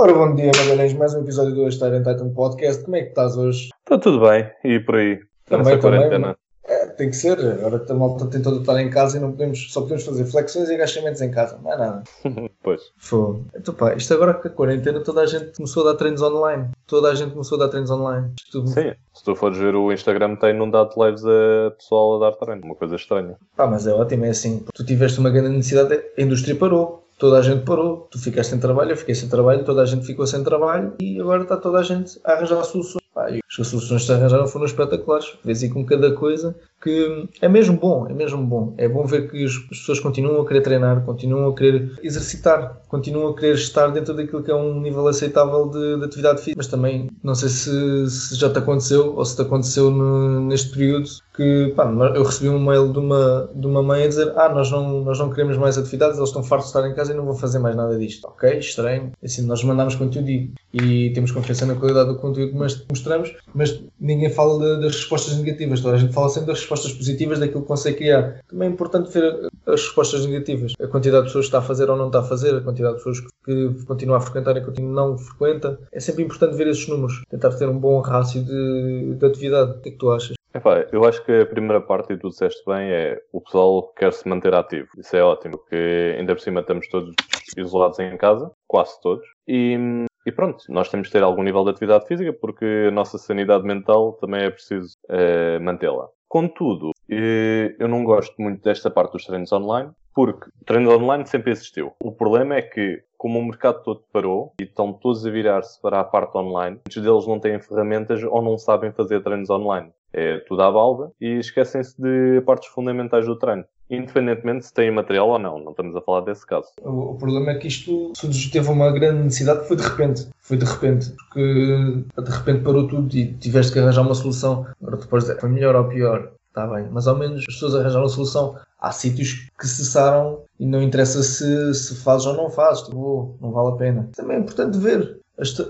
Ora, bom dia, Magalhães. Mais um episódio do Hashtag Titan Podcast. Como é que estás hoje? Está tudo bem. E por aí? Também, também. É, tem que ser. Agora a malta tem todo estar em casa e não podemos, só podemos fazer flexões e agachamentos em casa. Não é nada. pois. Foi. Então, pá, isto agora com a quarentena toda a gente começou a dar treinos online. Toda a gente começou a dar treinos online. Sim. Se tu fores ver o Instagram tem inundado de lives a pessoal a dar treino. Uma coisa estranha. Pá, mas é ótimo. É assim. Tu tiveste uma grande necessidade, a indústria parou toda a gente parou, tu ficaste sem trabalho, eu fiquei sem trabalho, toda a gente ficou sem trabalho e agora está toda a gente a arranjar soluções. E as soluções que arranjaram foram espetaculares. Vês aí com cada coisa que é mesmo bom, é mesmo bom. É bom ver que as pessoas continuam a querer treinar, continuam a querer exercitar, continuam a querer estar dentro daquilo que é um nível aceitável de, de atividade física. Mas também, não sei se, se, já te aconteceu ou se te aconteceu no, neste período que pá, eu recebi um mail de uma, de uma mãe a dizer ah, nós não, nós não queremos mais atividades, eles estão fartos de estar em casa e não vão fazer mais nada disto. Ok, estranho. Assim, nós mandamos conteúdo e, e temos confiança na qualidade do conteúdo que mostramos, mas ninguém fala das respostas negativas. Toda a gente fala sempre das respostas positivas daquilo que consegue criar. Também é importante ver as respostas negativas. A quantidade de pessoas que está a fazer ou não está a fazer, a quantidade de pessoas que continua a frequentar e continua não frequenta. É sempre importante ver esses números. Tentar ter um bom rácio de, de atividade. O que é que tu achas? Epá, eu acho que a primeira parte, e tu disseste bem, é o pessoal quer se manter ativo. Isso é ótimo, porque ainda por cima estamos todos isolados em casa, quase todos. E e pronto, nós temos que ter algum nível de atividade física porque a nossa sanidade mental também é preciso uh, mantê-la. Contudo, uh, eu não gosto muito desta parte dos treinos online porque o treino online sempre existiu. O problema é que, como o mercado todo parou e estão todos a virar-se para a parte online, muitos deles não têm ferramentas ou não sabem fazer treinos online. É tudo à balda e esquecem-se de partes fundamentais do treino independentemente se tem material ou não. Não estamos a falar desse caso. O, problema é que isto teve uma grande necessidade, foi de repente. Foi de repente, porque de repente parou tudo e tiveste que arranjar uma solução. Agora podes dizer, foi melhor ou pior. Está bem, mas ao menos as pessoas arranjaram a solução. Há sítios que cessaram e não interessa se, se fazes ou não fazes. Tipo, não vale a pena. Também é importante ver.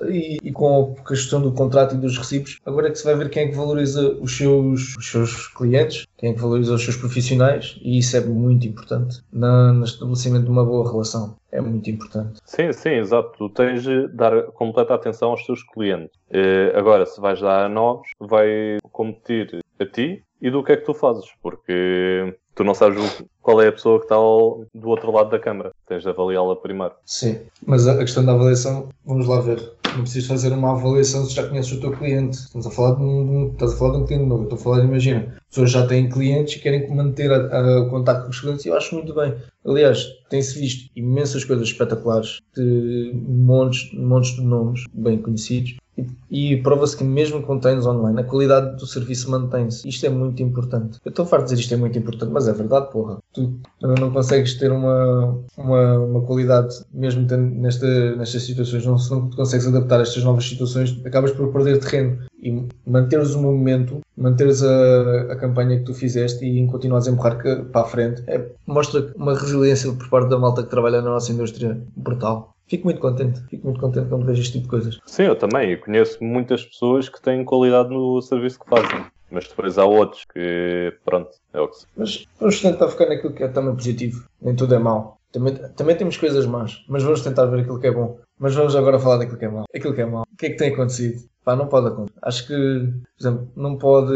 E, e, com a questão do contrato e dos recibos, agora é que se vai ver quem é que valoriza os seus, os seus clientes, quem é que valoriza os seus profissionais, e isso é muito importante na, no estabelecimento de uma boa relação. É muito importante. Sim, sim, exato. Tu tens de dar completa atenção aos teus clientes. Eh, agora, se vais dar a novos, vai competir a ti e do que é que tu fazes, porque tu não sabes qual é a pessoa que está do outro lado da câmara. Tens de avaliá-la primeiro. Sim, mas a questão da avaliação, vamos lá ver. Não precisas fazer uma avaliação se já conheces o teu cliente. Estamos a falar de um, estás a falar de um cliente novo. Estou a falar, imagina, pessoas já têm clientes e querem manter o contato com os clientes e eu acho muito bem. Aliás, tem-se visto imensas coisas espetaculares de montes, montes de nomes bem conhecidos e, e prova-se que mesmo com treinos online, a qualidade do serviço mantém-se. Isto é muito importante. Eu estou farto de dizer isto é muito importante, mas é verdade, porra. Tu não consegues ter uma, uma, uma qualidade, mesmo nesta, nestas situações, não, se não consegues adaptar a estas novas situações, acabas por perder terreno. E manteres o movimento, manteres a, a campanha que tu fizeste e continuares a empurrar para a frente, é, mostra uma resiliência por parte da malta que trabalha na nossa indústria brutal. Fico muito contente, fico muito contente quando vejo este tipo de coisas. Sim, eu também. Eu conheço muitas pessoas que têm qualidade no serviço que fazem. Mas depois há outros que, pronto, é o que se... Mas vamos tentar focar naquilo que é também positivo. Nem tudo é mau. Também, também temos coisas más, mas vamos tentar ver aquilo que é bom. Mas vamos agora falar daquilo que é mau. Aquilo que é mau. O que é que tem acontecido? Pá, não pode acontecer. Acho que, por exemplo, não pode.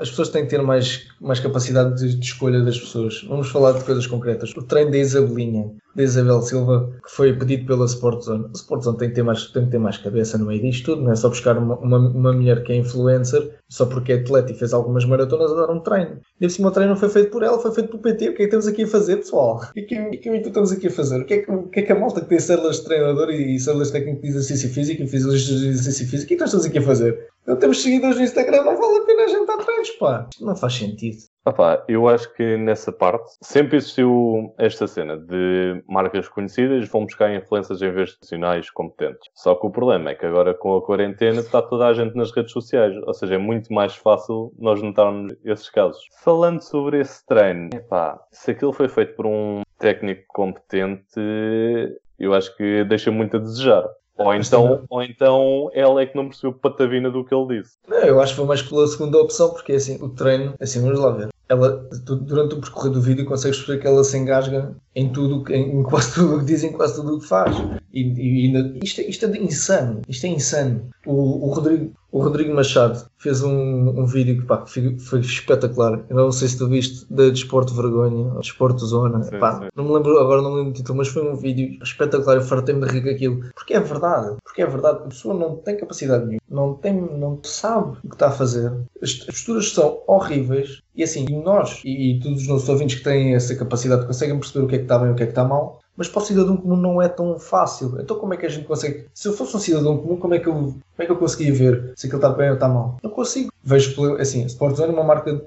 As pessoas têm que ter mais, mais capacidade de, de escolha das pessoas. Vamos falar de coisas concretas. O treino da Isabelinha, da Isabel Silva, que foi pedido pela Sportzone. A Sportzone tem que ter mais, tem que ter mais cabeça no meio disto tudo, não é só buscar uma, uma, uma mulher que é influencer, só porque é atleta e fez algumas maratonas a dar um treino. E assim, o treino não foi feito por ela, foi feito pelo PT. O que é que temos aqui a fazer, pessoal? O que é que, o que, é que estamos aqui a fazer? O que é que, o que, é que a malta que tem células de treinador e células técnicas de exercício físico e físicos de exercício físico, o que é que nós estamos aqui a fazer? Não temos seguidores no Instagram, não vale a pena a gente estar atrás, pá. Isto não faz sentido. Opa, eu acho que nessa parte sempre existiu esta cena de marcas conhecidas vão buscar influências em vez de profissionais competentes. Só que o problema é que agora com a quarentena está toda a gente nas redes sociais, ou seja, é muito mais fácil nós notarmos esses casos. Falando sobre esse treino, epá, se aquilo foi feito por um técnico competente, eu acho que deixa muito a desejar. Ou então, ou então ela é que não percebeu patavina do que ele disse. Não, eu acho que foi mais pela segunda opção, porque assim, o treino, assim, vamos lá ver. Ela, durante o percorrer do vídeo, consegues perceber que ela se engasga em tudo, em, quase tudo o que diz, em quase tudo o que faz. E, e ainda, isto, isto é insano. Isto é insano. O, o, Rodrigo, o Rodrigo Machado fez um, um vídeo que, pá, foi, foi espetacular. Eu não sei se tu viste da Desporto Vergonha, ou Desporto Zona. Sim, pá, sim. Não me lembro agora, não me lembro o título, mas foi um vídeo espetacular. Eu fartei-me de rir com aquilo. Porque é verdade. Porque é verdade. A pessoa não tem capacidade nenhuma. Não, tem, não sabe o que está a fazer. As, as posturas são horríveis. E assim, nós e, e todos os nossos ouvintes que têm essa capacidade conseguem perceber o que é que está bem e o que é que está mal mas para o cidadão comum não é tão fácil. Então como é que a gente consegue? Se eu fosse um cidadão comum, como é que eu, como é que eu conseguia ver se aquilo está bem ou está mal? Não consigo. Vejo, assim, a Sportzone é uma marca,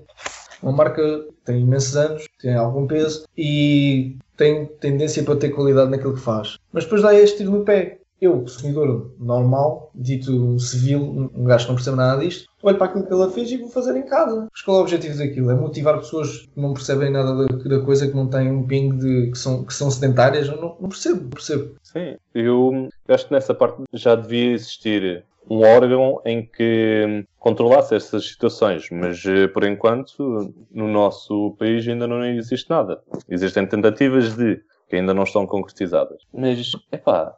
uma marca que tem imensos anos, tem algum peso e tem tendência para ter qualidade naquilo que faz. Mas depois dá este tiro no pé eu, consumidor normal, dito civil, um gajo que não percebe nada disto, olho para aquilo que ela fez e vou fazer em casa. Mas qual é o objetivo daquilo? É motivar pessoas que não percebem nada da, coisa, que não têm um ping de que são, que são sedentárias? Eu não, não percebo, não percebo. Sim, eu acho que nessa parte já devia existir um órgão em que controlasse essas situações, mas eh, por enquanto no nosso país ainda não existe nada. Existem tentativas de que ainda não estão concretizadas. Mas, é pá,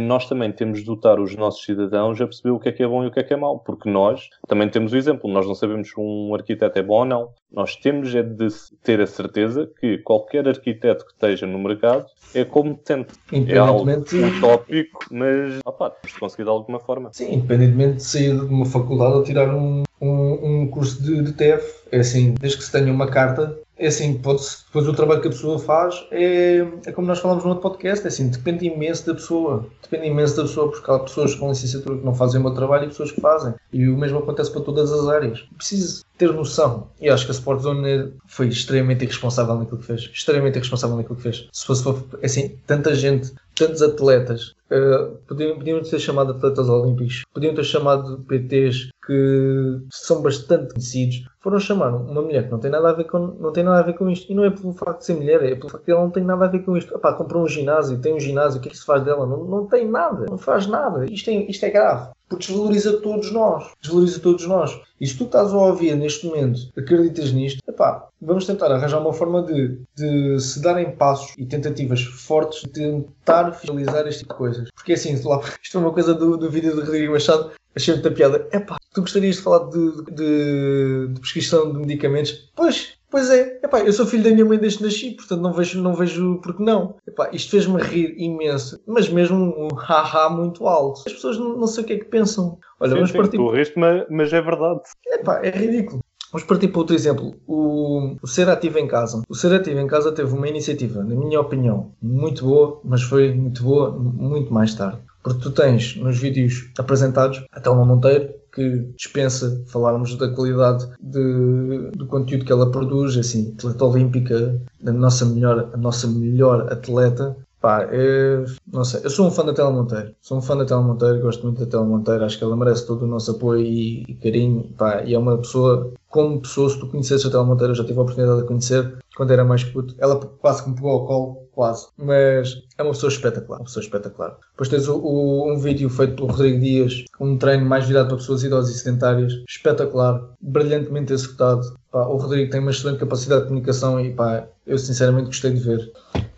nós também temos de dotar os nossos cidadãos a perceber o que é que é bom e o que é que é mau, porque nós também temos o exemplo, nós não sabemos se um arquiteto é bom ou não. Nós temos é de ter a certeza que qualquer arquiteto que esteja no mercado é competente. É algo utópico, mas opa, temos de conseguir de alguma forma. Sim, independentemente de sair de uma faculdade ou tirar um, um, um curso de, de TEF, é assim, desde que se tenha uma carta é assim, depois o trabalho que a pessoa faz é, é como nós falamos no outro podcast, é assim, depende imenso da pessoa, depende imenso da pessoa, porque há pessoas com licenciatura que não fazem o meu trabalho e pessoas que fazem. E o mesmo acontece para todas as áreas. Preciso ter noção. E acho que a Sport Zone foi extremamente irresponsável naquilo que fez. Extremamente irresponsável naquilo que fez. Se fosse, assim, tanta gente, tantos atletas, uh, podiam, podiam ter chamado atletas olímpicos, podiam ter chamado PTs que são bastante conhecidos, foram chamar uma mulher que não tem nada a ver com, não tem nada a ver com isto. E não é pelo facto de ser mulher, é pelo facto de ela não tem nada a ver com isto. Epá, comprou um ginásio, tem um ginásio, o que é que se faz dela? Não, não tem nada, não faz nada. Isto é, isto é grave. Porque desvaloriza todos nós. Desvaloriza todos nós. E se tu estás a ouvir neste momento, acreditas nisto, epá, vamos tentar arranjar uma forma de, de se darem passos e tentativas fortes de tentar finalizar este tipo de coisas. Porque assim, lá, isto é uma coisa do, do vídeo do Rodrigo Machado, achei muita piada. Epá, tu gostarias de falar de, de, de prescrição de medicamentos? Pois, Pois é, epá, eu sou filho da minha mãe desde que nasci, portanto não vejo, não vejo porque não. Epá, isto fez-me rir imenso, mas mesmo um haha muito alto. As pessoas não, não sei o que é que pensam. Olha, sim, vamos sim, partir. Tu riste, mas, mas é verdade. Epá, é ridículo. Vamos partir para outro exemplo. O, o Ser Ativo em Casa. O Ser Ativo em Casa teve uma iniciativa, na minha opinião, muito boa, mas foi muito boa muito mais tarde. Porque tu tens nos vídeos apresentados a Telma Monteiro, que dispensa falarmos da qualidade de, do conteúdo que ela produz, assim, atleta olímpica, a nossa melhor, a nossa melhor atleta. Pá, eu, não sei, eu sou um fã da Tela Monteiro, sou um fã da Tela Monteiro, gosto muito da Tela Monteiro, acho que ela merece todo o nosso apoio e, e carinho, pá, e é uma pessoa, como pessoa, se tu conhecesses a Tela Monteiro, eu já tive a oportunidade de conhecer, quando era mais puto, ela quase que me pegou ao colo, quase. Mas é uma pessoa espetacular, uma pessoa espetacular. Depois tens o, o, um vídeo feito pelo Rodrigo Dias, um treino mais virado para pessoas idosas e sedentárias, espetacular, brilhantemente executado. Pá, o Rodrigo tem uma excelente capacidade de comunicação e pá, eu sinceramente gostei de ver.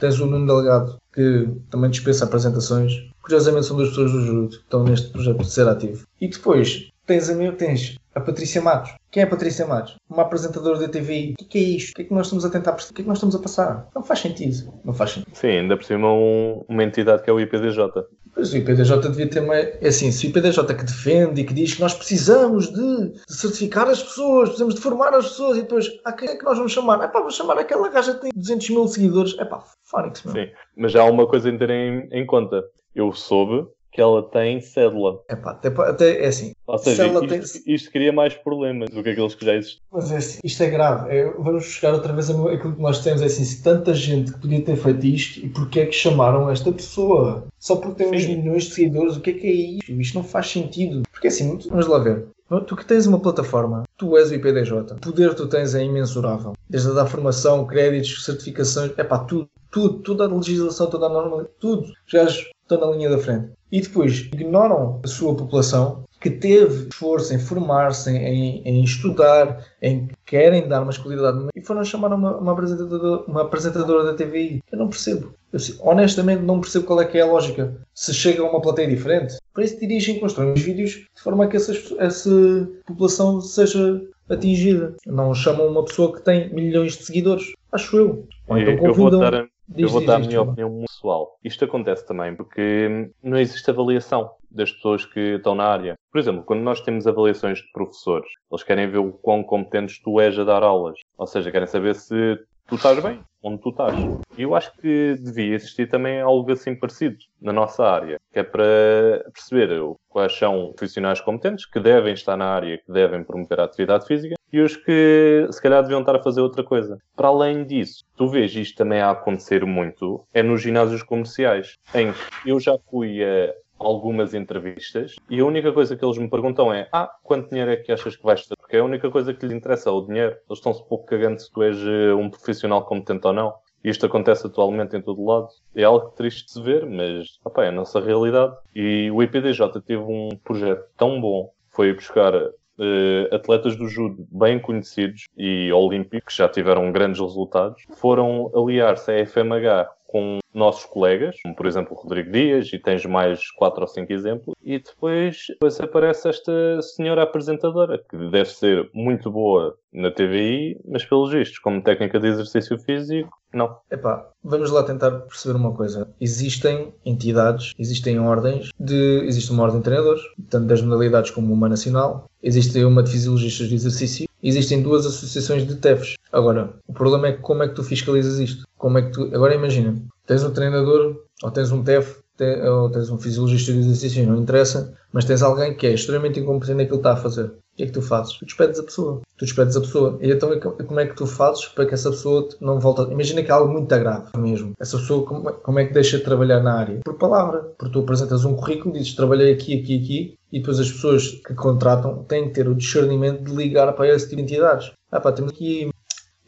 Tens o Nuno Delegado, que também dispensa apresentações. Curiosamente são duas pessoas do Juro que estão neste projeto de ser ativo. E depois tens a, tens a Patrícia Matos. Quem é a Patrícia Matos? Uma apresentadora da TV. O que, que é isto? O que é que nós estamos a tentar O que é que nós estamos a passar? Não faz sentido. Não faz sentido. Sim, ainda por cima um, uma entidade que é o IPDJ. Pois o IPDJ devia ter uma. É assim, se o IPDJ que defende e que diz que nós precisamos de, de certificar as pessoas, precisamos de formar as pessoas e depois, a quem é que nós vamos chamar? É pá, vamos chamar aquela gaja que tem 200 mil seguidores. É pá, Fónix, meu. Sim, mas já há uma coisa a ter em, em conta. Eu soube que ela tem cédula. Epá, até, até é assim. Ou seja, isto, tem... isto, cria mais problemas do que aqueles que já existem. Mas é assim, isto é grave. É, vamos chegar outra vez aquilo que nós temos. É assim, se tanta gente que podia ter feito isto, e porquê é que chamaram esta pessoa? Só porque tem uns milhões de seguidores, o que é que é isto? Isto não faz sentido. Porque é assim, vamos lá ver. Tu que tens uma plataforma, tu és o IPDJ, o poder que tu tens é imensurável. Desde a da formação, créditos, certificações, é pá, tudo, tudo, toda a legislação, toda a norma, tudo. Já estão na linha da frente. E depois ignoram a sua população, que teve esforço em formar-se, em, em, estudar, em querem dar mais qualidade e foram chamar uma, uma, apresentadora, uma apresentadora da TVI. Eu não percebo. Eu, honestamente, não percebo qual é que é a lógica. Se chega a uma plateia diferente, para isso dirigem, constroem os vídeos de forma a que essa, essa população seja atingida. Não chamam uma pessoa que tem milhões de seguidores. Acho eu. Então eu vou dar, eu vou dar a minha opinião pessoal. Isto acontece também porque não existe avaliação das pessoas que estão na área. Por exemplo, quando nós temos avaliações de professores, eles querem ver o quão competentes tu és a dar aulas. Ou seja, querem saber se tu estás bem, onde tu estás. E eu acho que devia existir também algo assim parecido na nossa área, que é para perceber quais são profissionais competentes que devem estar na área, que devem promover a atividade física e os que se calhar deviam estar a fazer outra coisa. Para além disso, tu vês isto também a acontecer muito, é nos ginásios comerciais, em que eu já fui a algumas entrevistas e a única coisa que eles me perguntam é ah, quanto dinheiro é que achas que vais ter? Porque a única coisa que lhes interessa é o dinheiro. Eles estão-se pouco cagando se tu és eh, um profissional competente ou não. E isto acontece atualmente em todo lado. É algo triste de se ver, mas opa, é a nossa realidade. E o IPDJ teve um projeto tão bom, foi buscar uh, atletas do judo bem conhecidos e olímpicos, que já tiveram grandes resultados, foram aliar-se à FMH com nossos colegas, como por exemplo o Rodrigo Dias, e tens mais quatro ou cinco exemplos, e depois, depois aparece esta senhora apresentadora, que deve ser muito boa na TVI, mas pelos vistos, como técnica de exercício físico, não. Epá, vamos lá tentar perceber uma coisa. Existem entidades, existem ordens de. Existe uma ordem de treinadores, tanto das modalidades como uma nacional, existe uma de fisiologistas de exercício, existem duas associações de TEFs. Agora, o problema é como é que tu fiscalizas isto? Como é que tu. Agora imagina, tens um treinador ou tens um TEF ou tens um fisiologista de exercício, não interessa, mas tens alguém que é extremamente incompetente naquilo que está a fazer. O que é que tu fazes? Tu despedes a pessoa. Tu despedes a pessoa. E então como é que tu fazes para que essa pessoa não volte? Imagina que é algo muito grave mesmo. Essa pessoa como é, como é que deixa de trabalhar na área? Por palavra. Porque tu apresentas um currículo, dizes trabalhei aqui, aqui, aqui, e depois as pessoas que contratam têm que ter o discernimento de ligar para esse tipo de entidades. Ah pá, temos aqui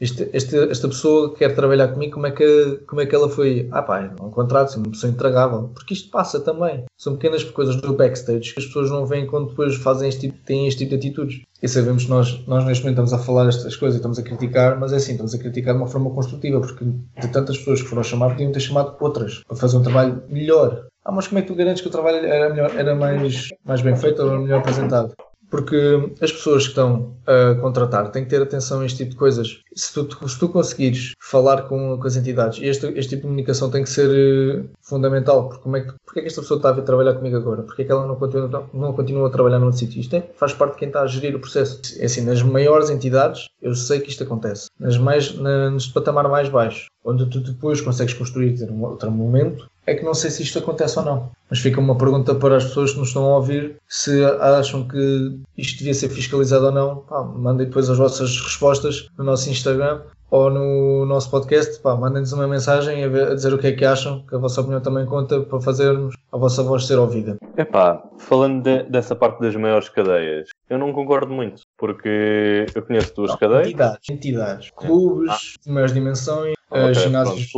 este, este, esta pessoa quer trabalhar comigo, como é que, como é que ela foi? Ah pá, é um contrato, é uma pessoa intragável. Porque isto passa também. São pequenas coisas do backstage que as pessoas não veem quando depois fazem este tipo, têm este tipo de atitudes. E sabemos que nós, nós neste momento estamos a falar estas coisas e estamos a criticar, mas é assim, estamos a criticar de uma forma construtiva, porque de tantas pessoas que foram chamadas, podiam ter chamado outras para fazer um trabalho melhor. Ah, mas como é que tu garantes que o trabalho era, melhor, era mais, mais bem feito ou melhor apresentado? Porque as pessoas que estão a contratar têm que ter atenção a este tipo de coisas. Se tu, se tu conseguires falar com, com as entidades, este, este tipo de comunicação tem que ser uh, fundamental. Porque, como é que, porque é que esta pessoa está a vir trabalhar comigo agora? Porque é que ela não continua, não continua a trabalhar num sítio? Isto é, faz parte de quem está a gerir o processo. É assim, nas maiores entidades, eu sei que isto acontece. Nas mais, na, nos patamar mais baixo, onde tu depois consegues construir ter um outro momento, é que não sei se isto acontece ou não. Mas fica uma pergunta para as pessoas que nos estão a ouvir se acham que isto devia ser fiscalizado ou não. Pá, mandem depois as vossas respostas no nosso Instagram ou no nosso podcast. mandem-nos uma mensagem a, ver, a, dizer o que é que acham, que a vossa opinião também conta para fazermos a vossa voz ser ouvida. Epá, falando de, dessa parte das maiores cadeias, eu não concordo muito, porque eu conheço duas não, cadeias. Entidades, entidades, clubes ah. de maiores dimensões, okay, ginásios,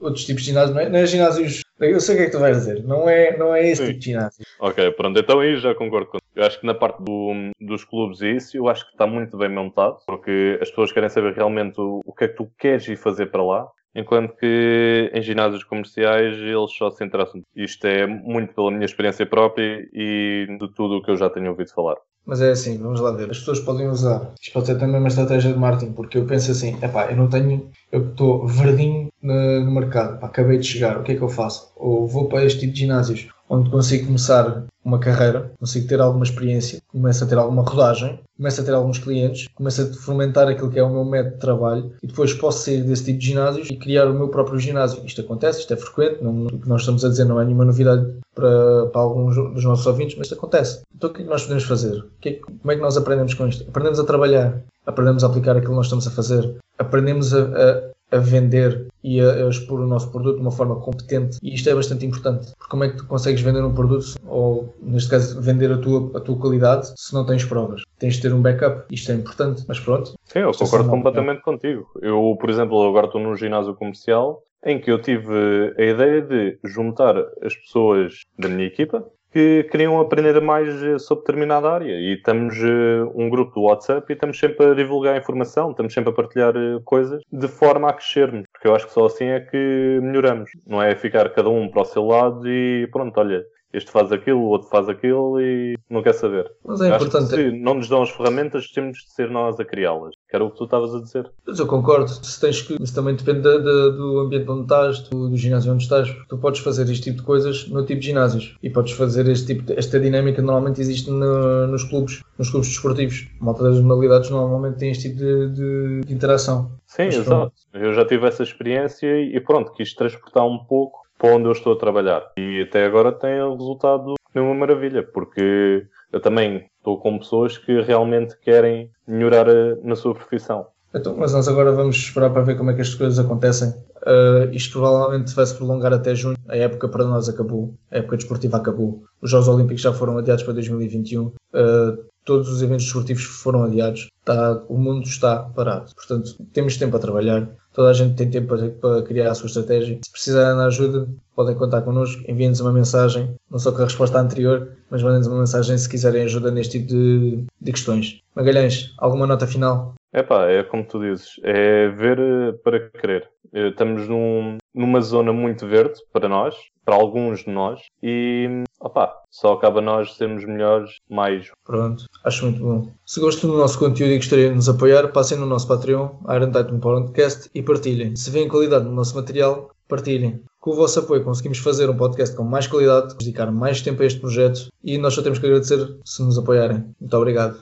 outros tipos de ginásios, não é, não é ginásios. Eu sei o que é que tu vais dizer, não é, não é esse Sim. tipo de ginásio. Ok, pronto, então aí já concordo com eu acho que na parte do, dos clubes e isso, eu acho que está muito bem montado, porque as pessoas querem saber realmente o, o que é que tu queres ir fazer para lá, enquanto que em ginásios comerciais eles só se interessam. Isto é muito pela minha experiência própria e de tudo o que eu já tenho ouvido falar. Mas é assim, vamos lá ver. As pessoas podem usar. Isto pode ser também uma estratégia de marketing, porque eu penso assim: epá, eu não tenho. Eu estou verdinho no, no mercado, pá, acabei de chegar, o que é que eu faço? Ou vou para este tipo de ginásios onde consigo começar uma carreira, consigo ter alguma experiência, começo a ter alguma rodagem, começo a ter alguns clientes, começo a fomentar aquilo que é o meu método de trabalho e depois posso sair desse tipo de ginásios e criar o meu próprio ginásio. Isto acontece, isto é frequente, não, o que nós estamos a dizer não é nenhuma novidade para, para alguns dos nossos ouvintes, mas isto acontece. Então o que é que nós podemos fazer? É, como é que nós aprendemos com isto? Aprendemos a trabalhar, aprendemos a aplicar aquilo que nós estamos a fazer, aprendemos a, a a vender e a, a, expor o nosso produto de uma forma competente. E isto é bastante importante porque como é que tu consegues vender um produto ou neste caso vender a tua, a tua qualidade se não tens provas? Tens de ter um backup. Isto é importante mas pronto. Sim eu concordo completamente é. contigo. Eu por exemplo agora estou num ginásio comercial em que eu tive a ideia de juntar as pessoas da minha equipa que queriam aprender mais eh, sobre determinada área. E estamos uh, um grupo do WhatsApp e estamos sempre a divulgar informação, estamos sempre a partilhar uh, coisas de forma a crescermos. Porque eu acho que só assim é que melhoramos. Não é ficar cada um para o seu lado e pronto, olha, este faz aquilo, o outro faz aquilo e não quer saber. Mas é Acho importante. Se não nos dão as ferramentas, temos de ser nós a criá-las. Que era o que tu estavas a dizer. Mas eu concordo. Se tens que, isso também depende da- da- do ambiente onde estás, do, do ginásio onde estás. Tu podes fazer este tipo de coisas no tipo de ginásios e podes fazer este tipo de- esta dinâmica que normalmente existe no- nos clubes, nos clubes desportivos. A malta das modalidades normalmente tem este tipo de, de- de interação. Sim, Mas exato. Eu já tive essa experiência e pronto, quis transportar um pouco para onde eu estou a trabalhar. E até agora tem resultado de uma maravilha, porque eu também estou com pessoas que realmente querem melhorar na sua profissão. Então, mas nós agora vamos esperar para ver como é que estas coisas acontecem. Uh, isto provavelmente vai se prolongar até junho. A época para nós acabou. A época desportiva acabou. Os Jogos Olímpicos já foram adiados para 2021. Uh, todos os eventos desportivos foram adiados. Está- o mundo está parado. Portanto, temos tempo a trabalhar. Toda a gente tem tempo para, para criar a sua estratégia. Se precisarem de ajuda, podem contar connosco. Enviem-nos uma mensagem, não só com a resposta anterior, mas mandem-nos uma mensagem se quiserem ajuda neste tipo de, de questões. Magalhães, alguma nota final? Epá, é como tu dizes, é ver para querer. Eh, Estamos num- numa zona muito verde para nós, para alguns de nós, e opá, só acaba nós sermos melhores mais. Pronto, acho muito bom. Se gostam do nosso conteúdo e gostariam de nos apoiar, passem no nosso Patreon, Iron Titan Podcast, e partilhem. Se veem qualidade no nosso material, partilhem. Com o vosso apoio conseguimos fazer um podcast com mais qualidade, dedicar mais tempo a este projeto e nós só temos que agradecer se nos apoiarem. Muito obrigado.